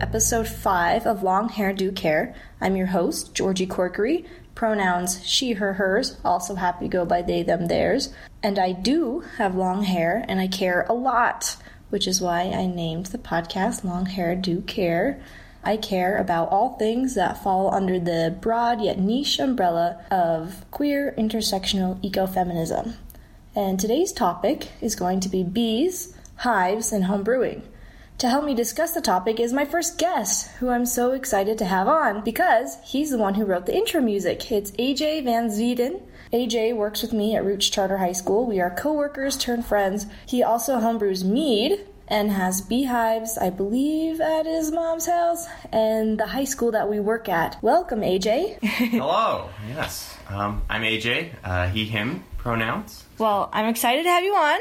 episode 5 of Long Hair Do Care. I'm your host, Georgie Corkery, pronouns she, her, hers, also happy to go by they, them, theirs. And I do have long hair and I care a lot, which is why I named the podcast Long Hair Do Care. I care about all things that fall under the broad yet niche umbrella of queer intersectional ecofeminism. And today's topic is going to be bees, hives, and home brewing. To help me discuss the topic is my first guest, who I'm so excited to have on because he's the one who wrote the intro music. It's AJ Van Zwieden. AJ works with me at Roots Charter High School. We are co-workers turned friends. He also homebrews mead and has beehives, I believe, at his mom's house and the high school that we work at. Welcome, AJ. Hello. Yes. Um, I'm AJ. Uh, he, him pronouns. Well, I'm excited to have you on.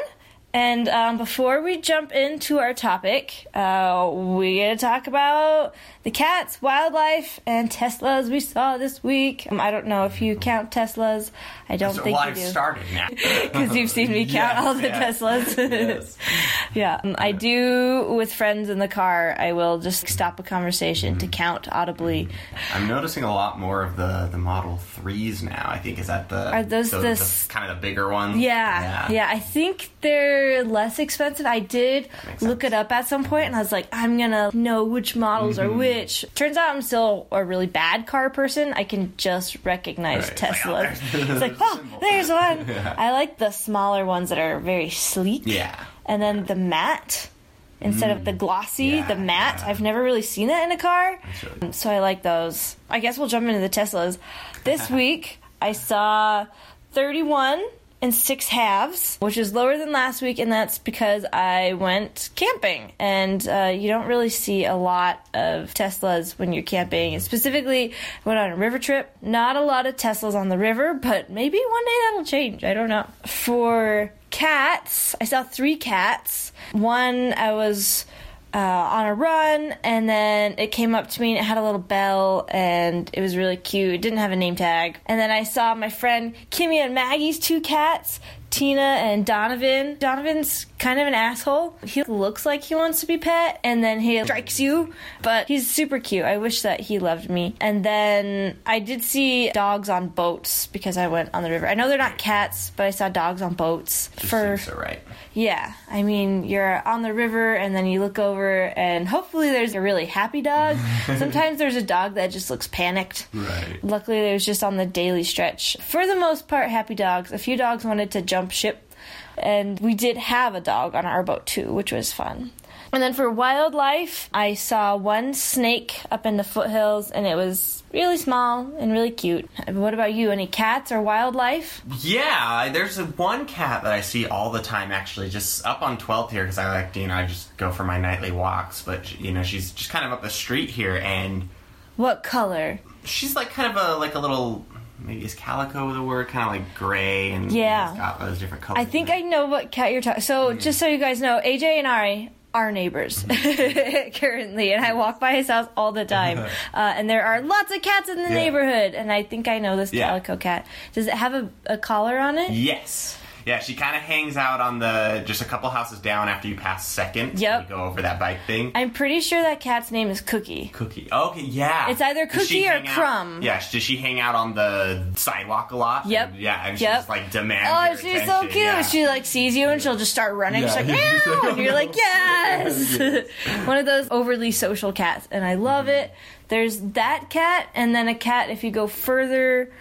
And um, before we jump into our topic, uh, we gotta talk about the cats, wildlife, and Teslas we saw this week. Um, I don't know if you count Teslas. I don't So, think well, you I've do. started now. Because you've seen me count Yes, all the yes. Teslas. Yes. yeah, um, I do with friends in the car. I will just stop a conversation to count audibly. I'm noticing a lot more of the, the Model 3s now. I think is that the Are those the, kind of the bigger ones? Yeah, yeah, I think they're less expensive. I did look it up at some point, and I was like, I'm gonna know which models Mm-hmm. are which. Turns out I'm still a really bad car person. I can just recognize Right, it's like, oh, there's- it's like, oh, there's one. I like the smaller ones that are very sleek. Yeah. and then the matte instead of the mm. glossy, Yeah, the matte. yeah. I've never really seen that in a car, really um, so I like those. I guess we'll jump into the Teslas. This week I saw 31 and six halves, which is lower than last week, and that's because I went camping, and uh, you don't really see a lot of Teslas when you're camping. Specifically, I went on a river trip. Not a lot of Teslas on the river, but maybe one day that'll change. I don't know. For cats, I saw three cats. One I was uh, on a run, and then it came up to me and it had a little bell, and it was really cute. It didn't have a name tag. And then I saw my friend Kimmy and Maggie's two cats. Tina and Donovan. Donovan's kind of an asshole. He looks like he wants to be pet and then he strikes you, but he's super cute. I wish that he loved me. And then I did see dogs on boats because I went on the river. I know they're not cats, but I saw dogs on boats Just for so right. yeah, I mean, you're on the river and then you look over and hopefully there's a really happy dog. Sometimes there's a dog that just looks panicked. Right. Luckily, it was just on the daily stretch. For the most part, happy dogs. A few dogs wanted to jump ship, and we did have a dog on our boat too, which was fun. And then for wildlife, I saw one snake up in the foothills, and it was really small and really cute. What about you? Any cats or wildlife? Yeah, there's one cat that I see all the time actually, just up on 12th here because I like, you know, I just go for my nightly walks. But, you know, she's just kind of up the street here and What color? she's like kind of a, like a little, maybe is calico the word? Kind of like gray and Yeah. it's got those different colors. I think I know what cat you're talking. So just so you guys know, AJ and I are neighbors currently, and I walk by his house all the time. uh, and there are lots of cats in the Yeah. neighborhood, and I think I know this Yeah. calico cat. Does it have a, a collar on it? Yes. Yeah, she kind of hangs out on the just a couple houses down after you pass second. Yep. You go over that bike thing. I'm pretty sure that cat's name is Cookie. Cookie. Okay, yeah. It's either Cookie or hang out- Crumb. Yeah, does she hang out on the sidewalk a lot? Yep. And- yeah, and Yep. just like demands. Oh, your she's so cute. yeah. She like sees you and she'll just start running. She's like, Yeah. meow, and you're like, yes. One of those overly social cats, and I love Mm-hmm. it. There's that cat, and then a cat. If you go further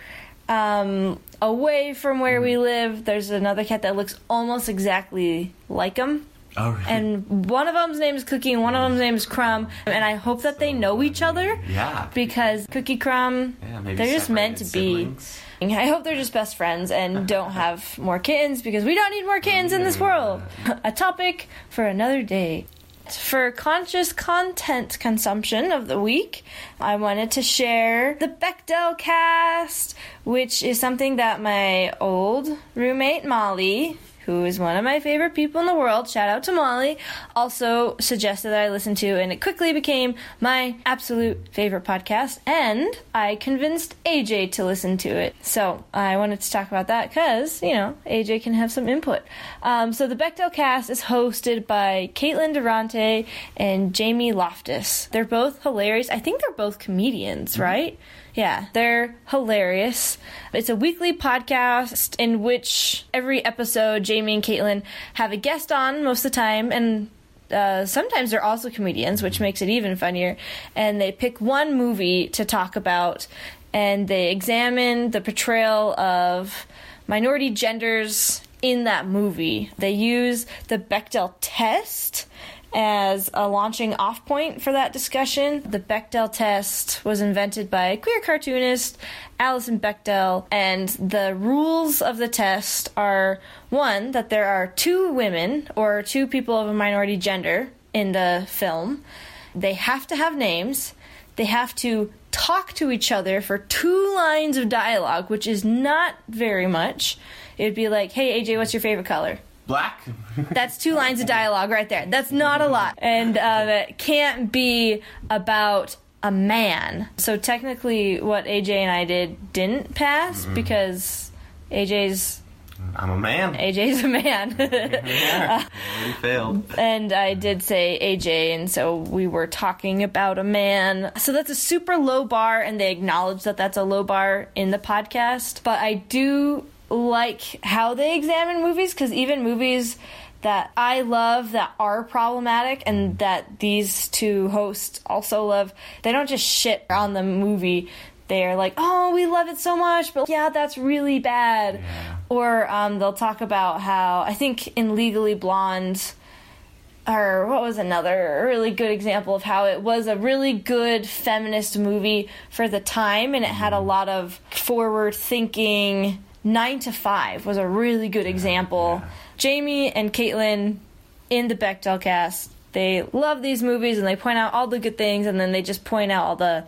um, away from where we Mm-hmm. live, there's another cat that looks almost exactly like him. Oh, really? And one of them's name is Cookie, and one of them's name is Crumb. And I hope that they know each other yeah. because Cookie Crumb, Yeah, maybe they're just meant to separated be. I hope they're just best friends and don't have more kittens because we don't need more kittens in this world. A topic for another day. For conscious content consumption of the week, I wanted to share the Bechdel cast, which is something that my old roommate Molly who is one of my favorite people in the world, shout out to Molly, also suggested that I listen to, and it quickly became my absolute favorite podcast. And I convinced AJ to listen to it. So I wanted to talk about that because, you know, AJ can have some input. Um, so the Bechdel cast is hosted by Caitlin Durante and Jamie Loftus. They're both hilarious. I think they're both comedians, right? Yeah, they're hilarious. It's a weekly podcast in which every episode, Jamie and Caitlin have a guest on most of the time, and uh, sometimes they're also comedians, which makes it even funnier. And they pick one movie to talk about, and they examine the portrayal of minority genders in that movie. They use the Bechdel test as a launching off point for that discussion. The Bechdel test was invented by queer cartoonist Alison Bechdel, and the rules of the test are one, that there are two women or two people of a minority gender in the film. They have to have names. They have to talk to each other for two lines of dialogue, which is not very much. It would be like, hey, AJ, what's your favorite color? Black. That's two lines of dialogue right there. That's not a lot. And um, it can't be about a man. So technically, what AJ and I did didn't pass because AJ's I'm a man. AJ's a man. Yeah. Already failed. and I did say AJ, and so we were talking about a man. So that's a super low bar, and they acknowledge that that's a low bar in the podcast. But I do like how they examine movies because even movies that I love that are problematic and that these two hosts also love, they don't just shit on the movie. They're like, oh, we love it so much, but yeah, that's really bad. Yeah. Or um, they'll talk about how, I think in Legally Blonde, or what was another really good example of how it was a really good feminist movie for the time and it had a lot of forward thinking. Nine to Five was a really good example. Jamie and Caitlin in the Bechdel cast, they love these movies and they point out all the good things and then they just point out all the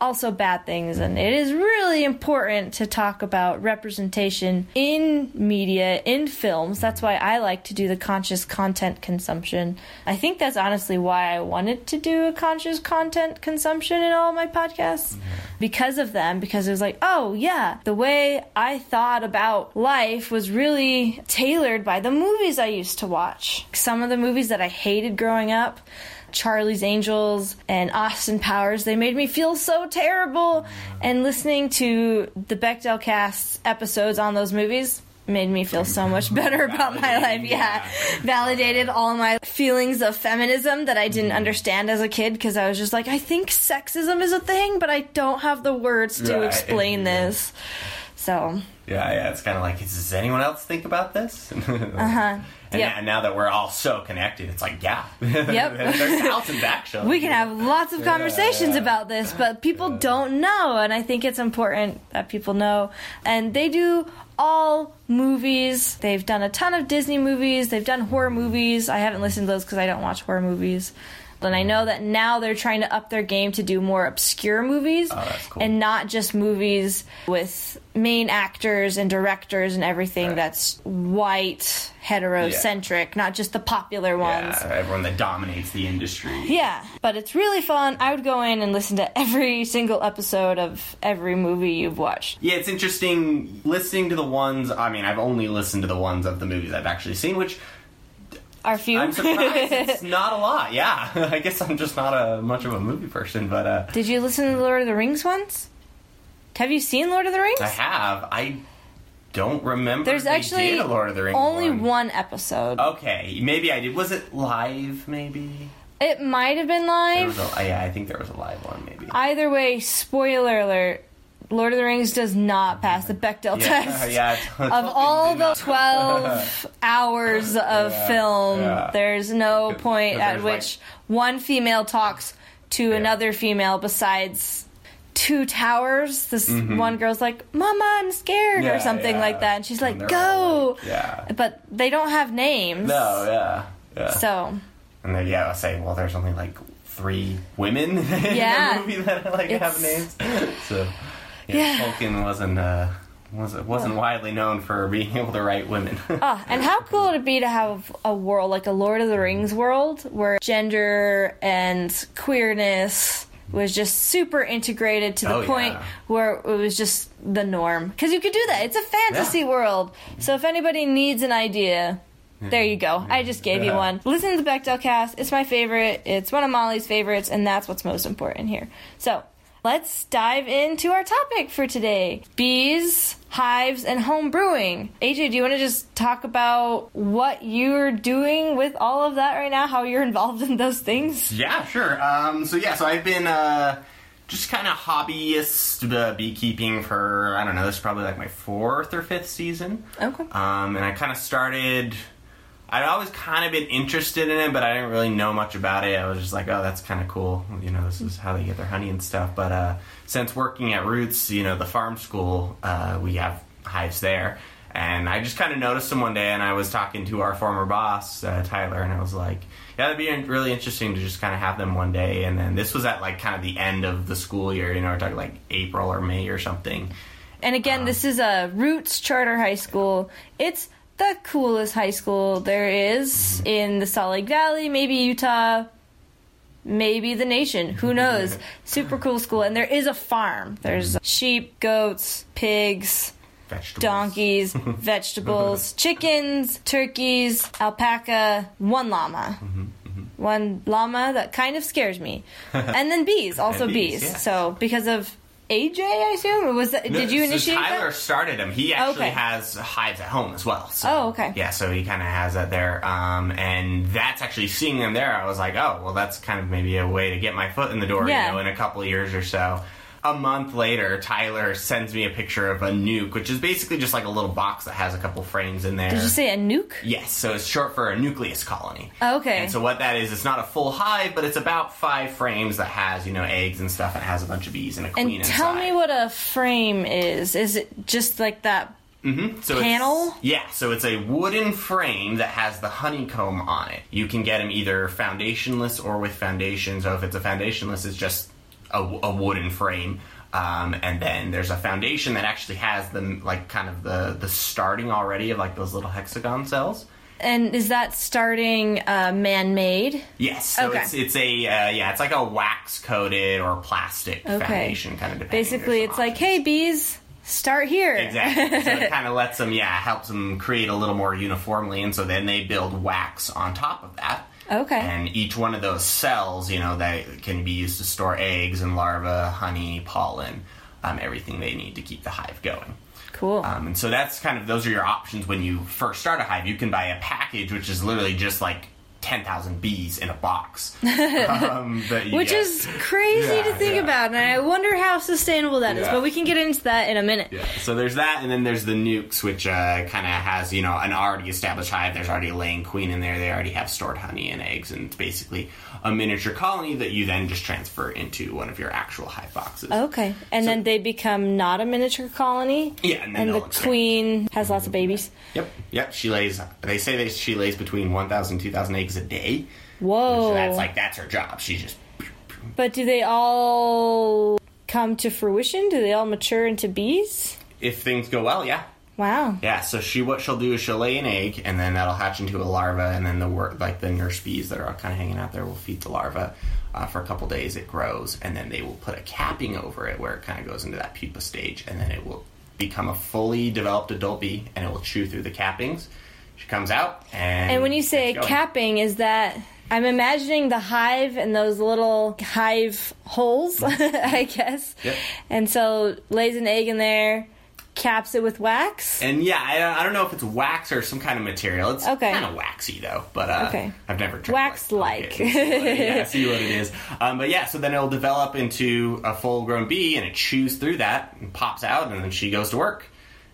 also bad things. And it is really important to talk about representation in media in films. That's why i like to do the conscious content consumption. I think that's honestly why i wanted to do a conscious content consumption in all my podcasts. Because of them because it was like oh yeah the way i thought about life was really tailored by the movies i used to watch. Some of the movies that i hated growing up Charlie's Angels and Austin Powers. They made me feel so terrible. And listening to the Bechdel cast episodes on those movies made me feel so much better about my life. Yeah. Validated all my feelings of feminism that I didn't understand as a kid because I was just like, I think sexism is a thing, but I don't have the words to Right. explain this. So, Yeah, yeah. It's kind of like, does anyone else think about this? uh uh-huh. And Yep. now, now that we're all so connected, it's like, yeah. Yep. There's thousands actually. We can have lots of conversations yeah. about this, but people don't know, and I think it's important that people know. And they do all movies. They've done a ton of Disney movies. They've done horror movies. I haven't listened to those because I don't watch horror movies. And I know that now they're trying to up their game to do more obscure movies Oh, that's cool. and not just movies with main actors and directors and everything Right. that's white, heterocentric, not just the popular ones. Yeah, everyone that dominates the industry. Yeah, but it's really fun. I would go in and listen to every single episode of every movie you've watched. Yeah, it's interesting listening to the ones. I mean, I've only listened to the ones of the movies I've actually seen, which Our few. I'm surprised it's not a lot. Yeah, I guess I'm just not a much of a movie person, but uh, Did you listen to the Lord of the Rings once? Have you seen Lord of the Rings? I have. I don't remember. There's actually Lord of the Rings only one. one episode. Okay, maybe I did. Was it live? Maybe. It might have been live. a, yeah, I think there was a live one. Maybe. Either way, spoiler alert: Lord of the Rings does not pass the Bechdel yeah, test. yeah. Of all the not- 12 hours of Yeah, film, there's no Because- point because at which one female talks to another female besides two towers. This one girl's like, Mama, I'm scared, Mm-hmm. Or something like that. And she's like, And Go! like- yeah. But they don't have names. No, yeah, yeah. So, And then yeah, I'll say, well, there's only like three women in Yeah. the movie that like have names. So yeah, Yeah. Tolkien wasn't uh, wasn't wasn't widely known for being able to write women. Ah, and how cool would it be to have a world like a Lord of the Rings world where gender and queerness was just super integrated to the Oh, point yeah. where it was just the norm. Because you could do that. It's a fantasy Yeah. world. So if anybody needs an idea, there you go. I just gave you one. Listen to the Bechdel cast. It's my favorite. It's one of Molly's favorites, and that's what's most important here. So let's dive into our topic for today bees, hives, and home brewing. AJ, do you want to just talk about what you're doing with all of that right now? How you're involved in those things? Yeah, sure. Um, so yeah, so I've been uh, just kind of hobbyist uh, beekeeping for I don't know. This is probably like my fourth or fifth season. Okay. Um, and I kind of started. I'd always kind of been interested in it, but I didn't really know much about it. I was just like, oh, that's kind of cool. You know, this is how they get their honey and stuff. But uh, since working at Roots, you know, the farm school, uh, we have hives there. And I just kind of noticed them one day, and I was talking to our former boss, uh, Tyler, and I was like, yeah, that'd be really interesting to just kind of have them one day. And then this was at like kind of the end of the school year, you know, we're talking like April or May or something. And again, this is a Roots Charter High School. It's the coolest high school there is in the Salt Lake Valley, maybe Utah, maybe the nation. Who knows? Super cool school. And there is a farm. There's sheep, goats, pigs, Vegetables. donkeys, vegetables, chickens, turkeys, alpaca, one llama. Mm-hmm, One llama that kind of scares me. and then bees, also And bees, bees. yeah. So because of AJ, I assume? Or was that, did you so initiate Tyler that? started him. He actually Okay. has hives at home as well. So, Oh, okay. Yeah, so he kind of has that there. Um, and that's actually seeing them there. I was like, oh, well, that's kind of maybe a way to get my foot in the door. Yeah. You know, in a couple of years or so. A month later, Tyler sends me a picture of a nuke, which is basically just like a little box that has a couple frames in there. Did you say a nuke? Yes, so it's short for a nucleus colony. Oh, okay. And so what that is, it's not a full hive, but it's about five frames that has, you know, eggs and stuff and it has a bunch of bees and a queen And tell inside. me what a frame is. Is it just like that? Mm-hmm. So it's- panel? yeah, so it's a wooden frame that has the honeycomb on it. You can get them either foundationless or with foundation. So if it's a foundationless, it's just a, a wooden frame. Um, and then there's a foundation that actually has the like kind of the the starting already of like those little hexagon cells. And is that starting uh, man-made? Yes, so Okay. it's it's a uh, yeah, it's like a wax coated or plastic Okay. foundation kind of. Basically, it's some like, hey, bees, start here. Exactly. so it kind of lets them, yeah, helps them create a little more uniformly, and so then they build wax on top of that. Okay. And each one of those cells, you know, that can be used to store eggs and larvae, honey, pollen, um, everything they need to keep the hive going. Cool. Um, and so that's kind of those are your options when you first start a hive. You can buy a package, which is literally just like ten thousand bees in a box, um, Which get. is crazy Yeah, to think yeah. about, and I wonder how sustainable that is. Yeah. But we can get into that in a minute. Yeah. So there's that, and then there's the nukes, which uh, kind of has you know an already established hive. There's already a laying queen in there. They already have stored honey and eggs, and it's basically a miniature colony that you then just transfer into one of your actual hive boxes. Okay. And So- then they become not a miniature colony. Yeah, and then And the queen has lots of babies. Yep. Yep. She lays. They say that she lays between 1,000 2,000 eggs a day. Whoa. So that's like that's her job. She just. But do they all come to fruition? Do they all mature into bees? If things go well, yeah. Wow. Yeah, so she what she'll do is she'll lay an egg, and then that'll hatch into a larva, and then the work like the nurse bees that are kind of hanging out there will feed the larva uh, for a couple days. It grows, and then they will put a capping over it where it kind of goes into that pupa stage, and then it will become a fully developed adult bee, and it will chew through the cappings. She comes out, and And when you say capping, is that I'm imagining the hive and those little hive holes, I guess. Yep. And so lays an egg in there, caps it with wax. And yeah, I don't, I don't know if it's wax or some kind of material. It's Okay. kind of waxy though, but uh, Okay. I've never tried Wax-like. See what yeah, see what it is. Um, but yeah, so then it'll develop into a full-grown bee, and it chews through that and pops out, and then she goes to work.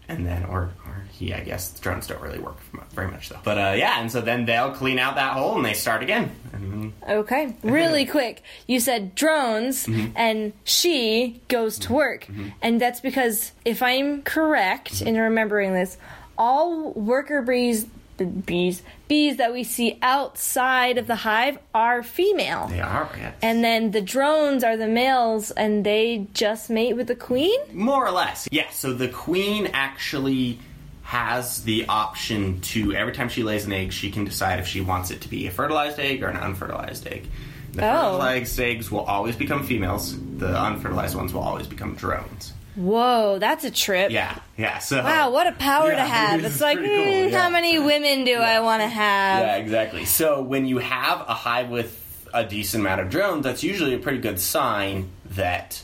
And then, or, or he, I guess, drones don't really work very much though. But uh, yeah, and so then they'll clean out that hole and they start again. And Okay. Really quick. You said drones Mm-hmm. and she goes to work. And that's because if I'm correct Mm-hmm. in remembering this, all worker bees bees bees that we see outside of the hive are female. They are, yes. And then the drones are the males, and they just mate with the queen. More or less. Yeah, so the queen actually has the option to, every time she lays an egg, she can decide if she wants it to be a fertilized egg or an unfertilized egg. The Oh. fertilized eggs will always become females, the unfertilized ones will always become drones. Whoa, that's a trip. Yeah, yeah, so. Wow, what a power Yeah, to have. It's like, cool, mm, yeah. how many women do I want to have? Yeah, exactly. So when you have a hive with a decent amount of drones, that's usually a pretty good sign that,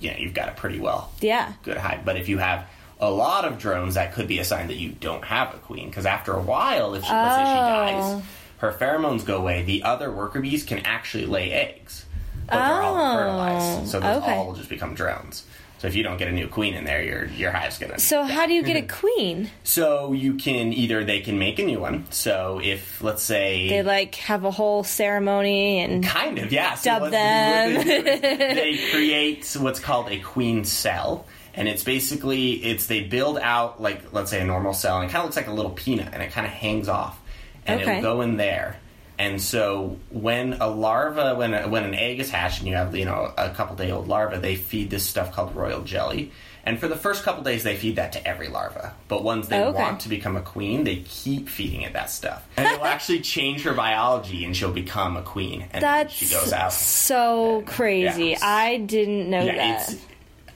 you know, you've got a pretty well Yeah. good hive. But if you have a lot of drones, that could be a sign that you don't have a queen. Because after a while, if she, let's say she dies, Oh. her pheromones go away. The other worker bees can actually lay eggs, but they're all Oh, fertilized, so those okay. all will just become drones. So if you don't get a new queen in there, your your hive's gonna. So, how do you get a queen? So you can either they can make a new one. So if let's say They like have a whole ceremony and. Kind of, yeah. Dub what- them. what they, do is they create what's called a queen cell, and it's basically it's they build out like let's say a normal cell, and it kind of looks like a little peanut, and it kind of hangs off, and Okay. it'll go in there. And so when a larva, when a, when an egg is hatched, and you have you know a couple day old larva, they feed this stuff called royal jelly. And for the first couple days, they feed that to every larva. But once they Okay. want to become a queen, they keep feeding it that stuff, and it'll actually change her biology, and she'll become a queen. And That's she goes out. so crazy. Yeah. I didn't know Yeah, that.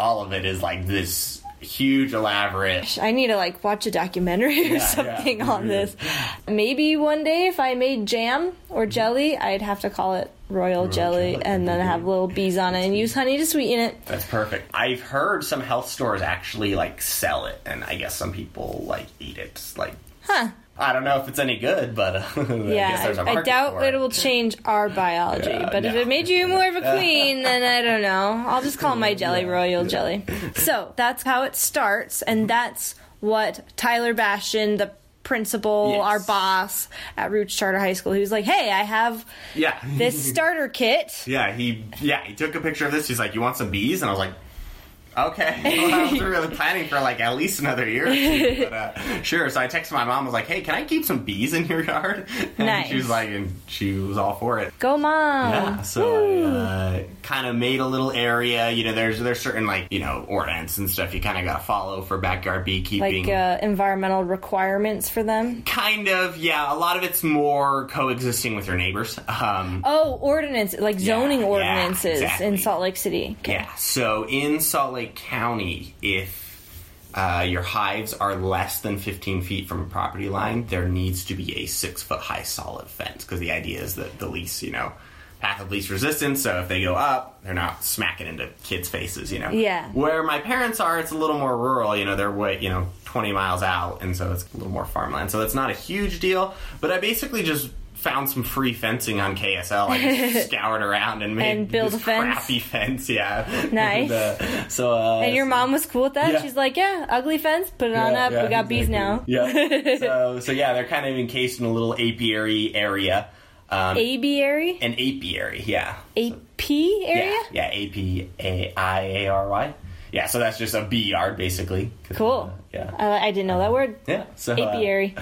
All of it is like this huge elaborate. I need to like watch a documentary or Yeah, something yeah. on this. Maybe one day if I made jam or mm-hmm. jelly, I'd have to call it royal, jelly, jelly. and then have little bees on it and use honey to sweeten it. That's perfect. I've heard some health stores actually like sell it, and I guess some people like eat it. Like, Huh. I don't know if it's any good, but uh, I guess Yeah, there's a I, I doubt for it will change our biology. Yeah, but if it made you more of a queen, then I don't know. I'll just call my jelly royal jelly. So that's how it starts, and that's what Tyler Bastion, the principal, Yes. our boss at Roots Charter High School, he was like, "Hey, I have Yeah, this starter kit." Yeah, he yeah he took a picture of this. He's like, "You want some bees?" And I was like, "Okay." Well, I was really planning for like at least another year. Or two, but, uh, sure. So I texted my mom. I was like, "Hey, can I keep some bees in your yard?" And Nice. she was like, and she was all for it. Go, mom! Yeah, so I uh, kind of made a little area. You know, there's there's certain like you know ordinance and stuff you kind of got to follow for backyard beekeeping. like uh, environmental requirements for them. kind of, yeah. A lot of it's more coexisting with your neighbors. Um, Oh, ordinance, like zoning yeah, ordinances exactly. in Salt Lake City. Okay. Yeah. So in Salt Lake County, if uh, your hives are less than 15 feet from a property line, there needs to be a six foot high solid fence because the idea is that the least, you know, path of least resistance. So if they go up, they're not smacking into kids' faces, you know. Yeah. Where my parents are, it's a little more rural. You know, they're way, you know, 20 miles out, and so it's a little more farmland. So that's not a huge deal. But I basically just found some free fencing on KSL. I just scoured around and made And this a fence? crappy fence. Yeah. Nice. And, uh, so uh, And your mom was cool with that? Yeah. She's like, yeah, ugly fence, put it on up. yeah, we got bees now. Yeah. so so yeah, they're kind of encased in a little apiary area. Um, Apiary? an apiary, yeah. AP area? Yeah, yeah, A P A I A R Y. Yeah, so that's just a bee yard basically. Cool. uh, yeah. I, I didn't know that word. Yeah. So uh, Apiary.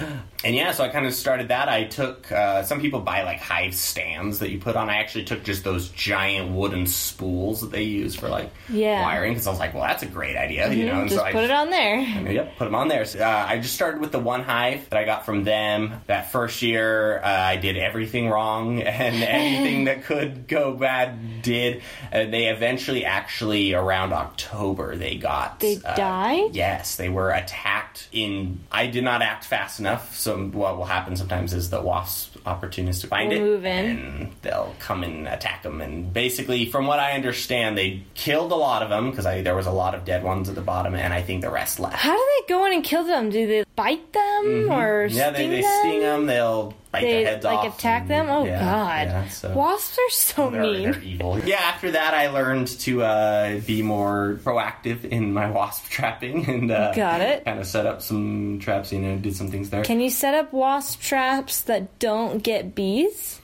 and yeah, so I kind of started that. I took uh, some people buy like hive stands that you put on. I actually took just those giant wooden spools that they use for like Yeah. wiring because I was like, well, that's a great idea, you know. And Just so I put it on there. Yep, put them on there. So, uh, I just started with the one hive that I got from them. That first year, uh, I did everything wrong, and anything that could go bad did. Uh, they eventually, actually, around October, they got. They uh, died? Yes, they were attacked in. I did not act fast enough. So what will happen sometimes is the wasps opportunistic find Will it, move in. and they'll come and attack them. And basically, from what I understand, they killed a lot of them because there was a lot of dead ones at the bottom, and I think the rest left. How do they go in and kill them? Do they bite them or Mm-hmm. Yeah, they, sting they them? sting them. They'll bite They their heads like off. Like attack and- them? Oh yeah, god. yeah, so Wasps are so they're, mean. they're evil. Yeah. After that, I learned to uh, be more proactive in my wasp trapping and uh, Got it. Kind of set up some traps. You know, did some things there. Can you set up wasp traps that don't get bees?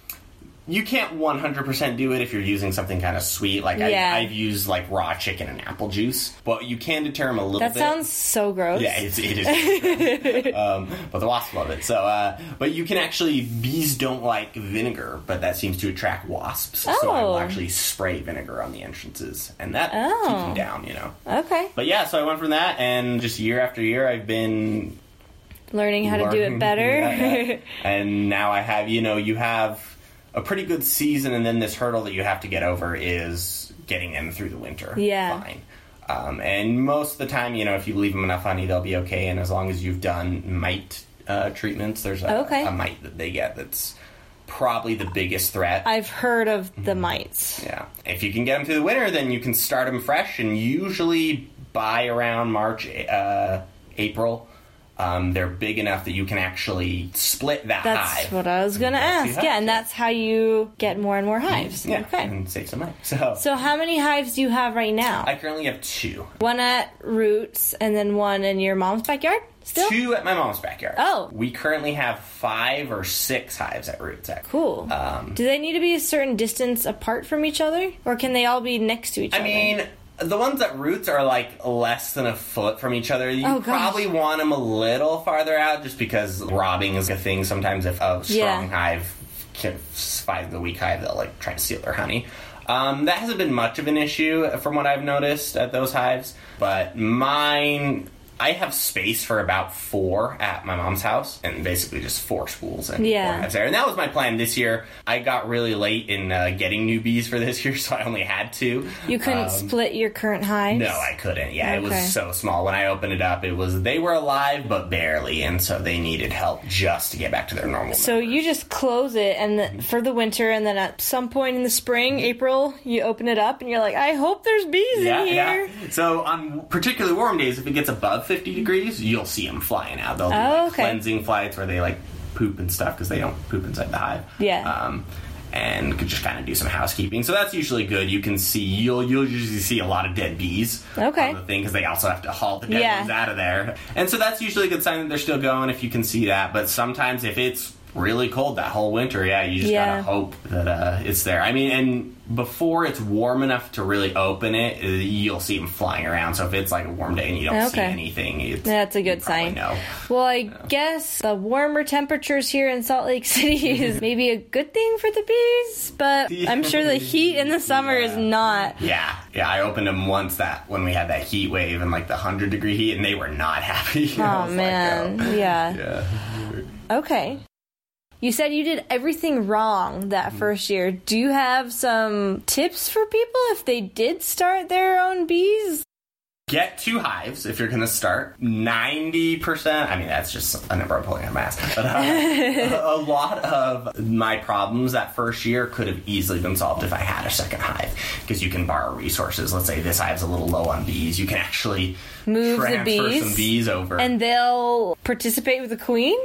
You can't 100% do it if you're using something kind of sweet. Like Yeah. I, I've used like raw chicken and apple juice, but you can deter them a little bit. That bit. sounds so gross. Yeah, it's, it is. um, but the wasps love it. So, uh, but you can actually bees don't like vinegar, but that seems to attract wasps. So I will Oh. actually spray vinegar on the entrances, and that Oh. keeps them down. You know. Okay. But yeah, so I went from that, and just year after year, I've been Learning how to do it better. And now I have, you know, you have a pretty good season, and then this hurdle that you have to get over is getting them through the winter. Yeah. Fine. Um, and most of the time, you know, if you leave them enough honey, they'll be okay. And as long as you've done mite uh, treatments, there's a, Okay. a mite that they get that's probably the biggest threat. I've heard of Mm-hmm. the mites. Yeah. If you can get them through the winter, then you can start them fresh, and usually by around March, uh, April, um, they're big enough that you can actually split that That's hive. That's what I was gonna ask. Yeah, and that's how you get more and more hives. Yeah, Okay. and save some money. So, So how many hives do you have right now? I currently have two. one at Roots and then one in your mom's backyard? Still? Two at my mom's backyard. Oh. We currently have five or six hives at Roots. Actually. Cool. Um, Do they need to be a certain distance apart from each other? Or can they all be next to each I other? I mean, the ones that roots are like less than a foot from each other. You Oh, probably want them a little farther out just because robbing is a thing. Sometimes if a strong Yeah. hive can spy the weak hive, they'll like try to steal their honey. Um, that hasn't been much of an issue from what I've noticed at those hives, but mine. I have space for about four at my mom's house, and basically just four schools and Yeah. four hives there. And that was my plan this year. I got really late in uh, getting new bees for this year, so I only had two. you couldn't Um, split your current hives? no, I couldn't. Yeah, it was so small. When I opened it up, it was they were alive but barely, and so they needed help just to get back to their normal. So you just close it and the, for the winter, and then at some point in the spring, April, you open it up and you're like, I hope there's bees yeah, in here. yeah. So on particularly warm days, if it gets above fifty degrees, you'll see them flying out. They'll do Oh, like, okay. cleansing flights where they like poop and stuff because they don't poop inside the hive. Yeah. Um, and could just kind of do some housekeeping. So that's usually good. You can see you'll you'll usually see a lot of dead bees. Okay. On the thing because they also have to haul the dead Yeah. ones out of there, and so that's usually a good sign that they're still going if you can see that. But sometimes if it's really cold that whole winter, yeah, you just Yeah. gotta hope that uh, it's there. I mean, and before it's warm enough to really open it, uh, you'll see them flying around. So if it's like a warm day and you don't see anything, it's, That's a good sign. know. Well, I guess the warmer temperatures here in Salt Lake City is maybe a good thing for the bees, but I'm sure the heat in the summer is not. Yeah, yeah. I opened them once that when we had that heat wave and like the hundred degree heat, and they were not happy. Oh was like, man, oh. yeah. Yeah. Okay. You said you did everything wrong that Mm-hmm. first year. Do you have some tips for people if they did start their own bees? Get two hives if you're going to start. Ninety percent. I mean, that's just a number I'm pulling out of my ass. But uh, a, a lot of my problems that first year could have easily been solved if I had a second hive because you can borrow resources. Let's say this hive's a little low on bees. You can actually Move the bees, some bees over. And they'll participate with the queen?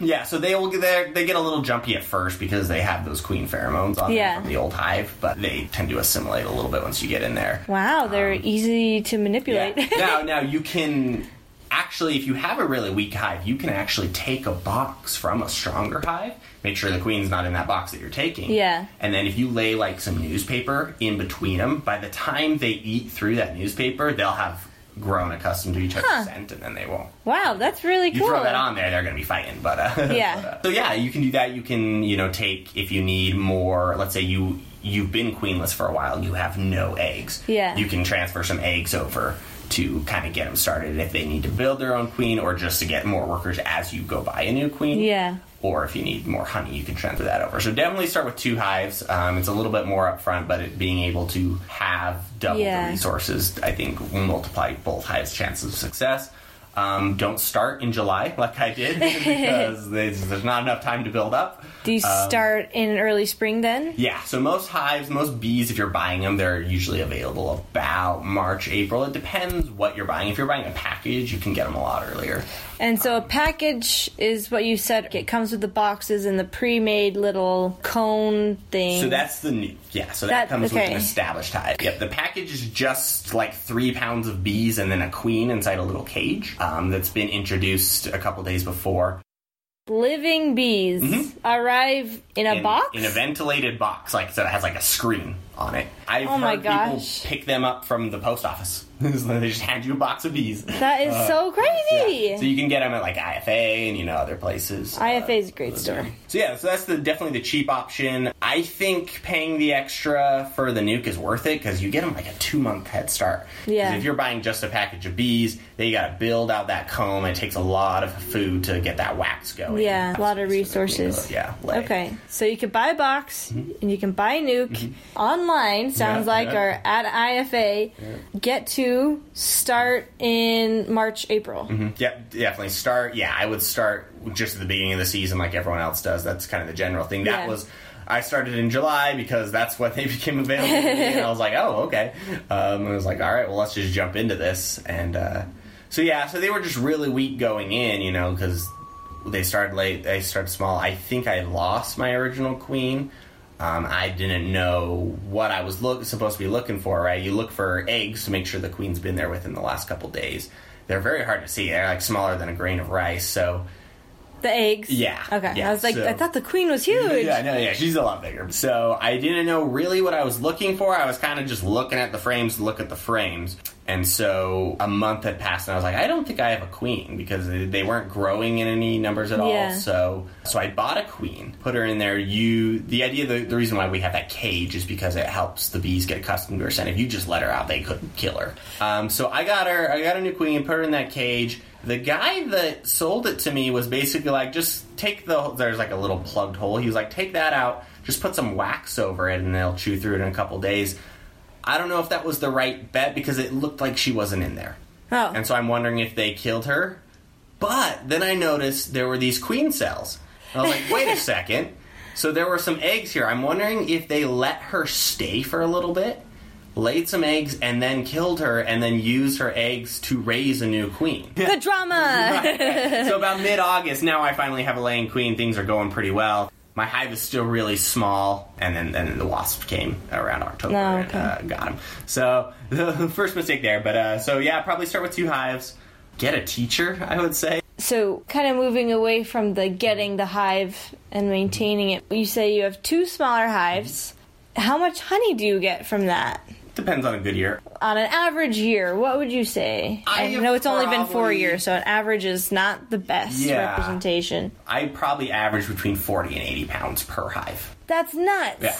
Yeah, so they will get there. They get a little jumpy at first because they have those queen pheromones on Yeah. them from the old hive, but they tend to assimilate a little bit once you get in there. Wow, they're easy to manipulate. Um, Yeah. now, now you can actually, if you have a really weak hive, you can actually take a box from a stronger hive. Make sure the queen's not in that box that you're taking. Yeah. And then if you lay like some newspaper in between them, by the time they eat through that newspaper, they'll have grown accustomed to each other's Huh. scent, and then they won't wow, that's really you cool. throw that on there, they're going to be fighting. But uh, Yeah. but, uh, so yeah, you can do that. You can you know take if you need more. Let's say you you've been queenless for a while, you have no eggs. Yeah. You can transfer some eggs over to kind of get them started if they need to build their own queen or just to get more workers as you go buy a new queen. Yeah. Or if you need more honey, you can transfer that over. So definitely start with two hives. Um, it's a little bit more upfront, but it, being able to have double Yeah. the resources, I think, will multiply both hives' chances of success. Um, don't start in July like I did because there's, not enough time to build up. Do you Um, start in early spring then? Yeah, so most hives, most bees, if you're buying them, they're usually available about March, April. It depends what you're buying. If you're buying a package, you can get them a lot earlier. And so a package is what you said. It comes with the boxes and the pre-made little cone thing. So that's the new, yeah. So that, That- comes with an established hive. Yep. The package is just like three pounds of bees and then a queen inside a little cage um, that's been introduced a couple days before. living bees arrive in a Mm-hmm. in, box. in a ventilated box, like so it has like a screen on it. I've Oh heard people pick them up from the post office. they just hand you a box of bees. that is so uh, crazy. Yeah. So you can get them at like IFA and you know other places. IFA is a great uh, store. So yeah, so that's the definitely the cheap option. I think paying the extra for the nuke is worth it because you get them like a two month head start. Yeah. If you're buying just a package of bees, then you got to build out that comb. It takes a lot of food to get that wax going. Yeah, a lot of resources. Yeah. lay. Okay, so you can buy a box mm-hmm. and you can buy a nuke mm-hmm. online. Sounds Mm-hmm. Yeah, like yeah. or at IFA. Get to start in March, April. Yep, definitely start. Yeah, I would start just at the beginning of the season, like everyone else does. That's kind of the general thing. That Yeah. was. I started in July because that's when they became available. to me, and I was like, "Oh, okay." Um, I was like, "All right, well, let's just jump into this." And uh, so yeah, so they were just really weak going in, you know, because they started late. They started small. I think I lost my original queen. Um, I didn't know what I was look, supposed to be looking for. Right, you look for eggs to make sure the queen's been there within the last couple days. They're very hard to see. They're like smaller than a grain of rice. So The eggs. Yeah, Okay. yeah, I was like, so- I thought the queen was huge. yeah, no, yeah, she's a lot bigger. So I didn't know really what I was looking for. I was kind of just looking at the frames look at the frames. And so a month had passed, and I was like, I don't think I have a queen because they weren't growing in any numbers at all. Yeah. So, so I bought a queen, put her in there. You, the idea, the, the reason why we have that cage is because it helps the bees get accustomed to her scent. If you just let her out, they couldn't kill her. Um, so I got her, I got a new queen, put her in that cage. The guy that sold it to me was basically like, just take the, there's like a little plugged hole. He was like, take that out, just put some wax over it, and they'll chew through it in a couple days. I don't know if that was the right bet because it looked like she wasn't in there. Oh. And so I'm wondering if they killed her. But then I noticed there were these queen cells. And I was like, wait a second. So there were some eggs here. I'm wondering if they let her stay for a little bit, laid some eggs, and then killed her, and then used her eggs to raise a new queen. the drama. so about mid August, now I finally have a laying queen. Things are going pretty well. My hive is still really small, and then then the wasp came around October Oh, okay. and uh, got him. So the first mistake there, but uh, so yeah, probably start with two hives. Get a teacher, I would say. so, kind of moving away from the getting the hive and maintaining it. You say you have two smaller hives. How much honey do you get from that? Depends on a good year. On an average year, what would you say? I I know it's only been four years, so an average is not the best Yeah. representation. I probably average between forty and eighty pounds per hive. That's nuts. Yeah.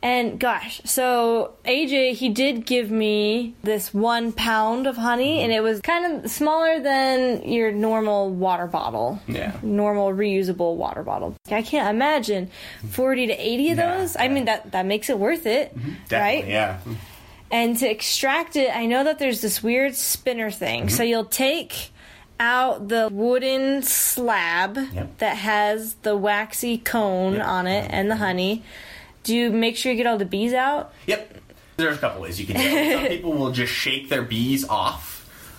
And gosh, so AJ, he did give me this one pound of honey, mm-hmm. and it was kind of smaller than your normal water bottle. Yeah. Normal reusable water bottle. I can't imagine 40 to 80 of those. I mean, that, that makes it worth it, mm-hmm. Definitely, right? yeah. And to extract it, I know that there's this weird spinner thing. Mm-hmm. So you'll take out the wooden slab Yep. that has the waxy cone Yep. on it and the honey. Do you make sure you get all the bees out? Yep. There's a couple ways you can do it. Some people will just shake their bees off.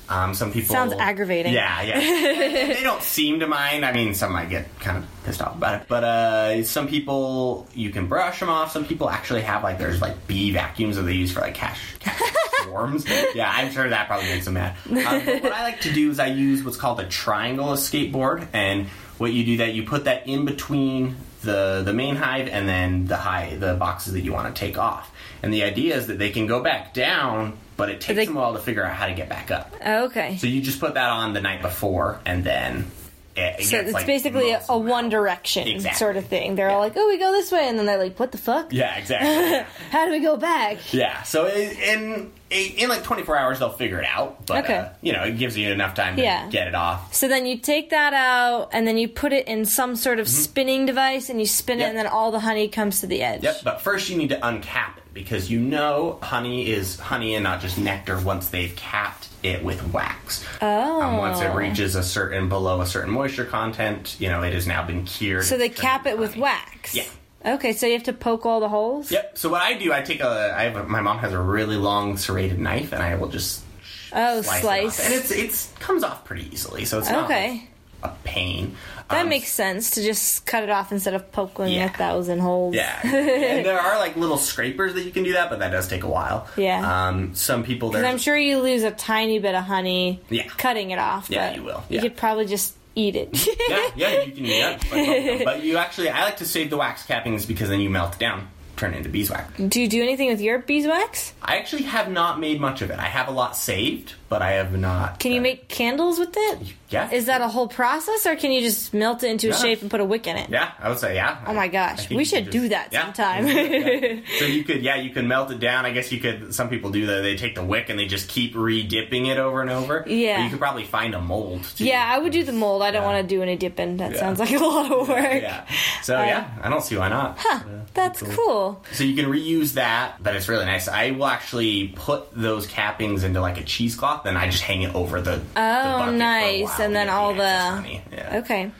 Um, some people Sounds aggravating. Yeah, yeah. they don't seem to mind. I mean, some might get kind of pissed off about it, but uh, some people you can brush them off. Some people actually have like there's like bee vacuums that they use for like cash, cash swarms. Yeah, I'm sure that probably makes them mad. Um, what I like to do is I use what's called a triangle escape board, and what you do that you put that in between the the main hive and then the hive the boxes that you want to take off. And the idea is that they can go back down, but it takes they- them a while to figure out how to get back up. Okay. So you just put that on the night before, and then it, it So gets, it's like, basically a, a one direction Exactly. sort of thing. They're all like, "Oh, we go this way," and then they're like, "What the fuck? Yeah, exactly. How do we go back?" yeah. So in in like 24 hours, they'll figure it out. But Okay. uh, you know, it gives you enough time to Yeah. get it off. So then you take that out, and then you put it in some sort of spinning device, and you spin Mm-hmm. Yep. it, and then all the honey comes to the edge. Yep. But first, you need to uncap it because you know honey is honey and not just nectar once they've capped it with wax. Oh. Um, once it reaches a certain below a certain moisture content, you know, it has now been cured. So they cap it with wax. Yeah. Okay, so you have to poke all the holes. Yep. So what I do, I take a. I have a, my mom has a really long serrated knife, and I will just Oh, slice, slice. it and it's it's comes off pretty easily, so it's not Okay. A pain. That Um, makes sense to just cut it off instead of poking Yeah. a thousand holes. Yeah, and there are like little scrapers that you can do that, but that does take a while. Yeah. Um, some people Because I'm sure you lose a tiny bit of honey Yeah. cutting it off. Yeah, but you will, You could probably just eat it. yeah, yeah, you can eat that. Like but you actually, I like to save the wax cappings because then you melt it down, turn it into beeswax. Do you do anything with your beeswax? I actually have not made much of it. I have a lot saved, but I have not. Can you uh, make candles with it? Yeah. Is that a whole process, or can you just melt it into a shape and put a wick in it? Yeah, I would say yeah. Oh my gosh, we should could do that yeah. sometime. Yeah. So you could, yeah, you can melt it down. I guess you could. Some people do that. They take the wick and they just keep re-dipping it over and over. Yeah. You could probably find a mold. Too. yeah, I would do the mold. I don't Yeah. want to do any dipping. That Yeah. sounds like a lot of work. Yeah. So yeah, I don't see why not. Huh, Uh, that's cool. So you can reuse that, but it's really nice. I will actually put those cappings into like a cheesecloth, and I just hang it over the. the bucket for a nice. And to then all the- Yeah. Okay.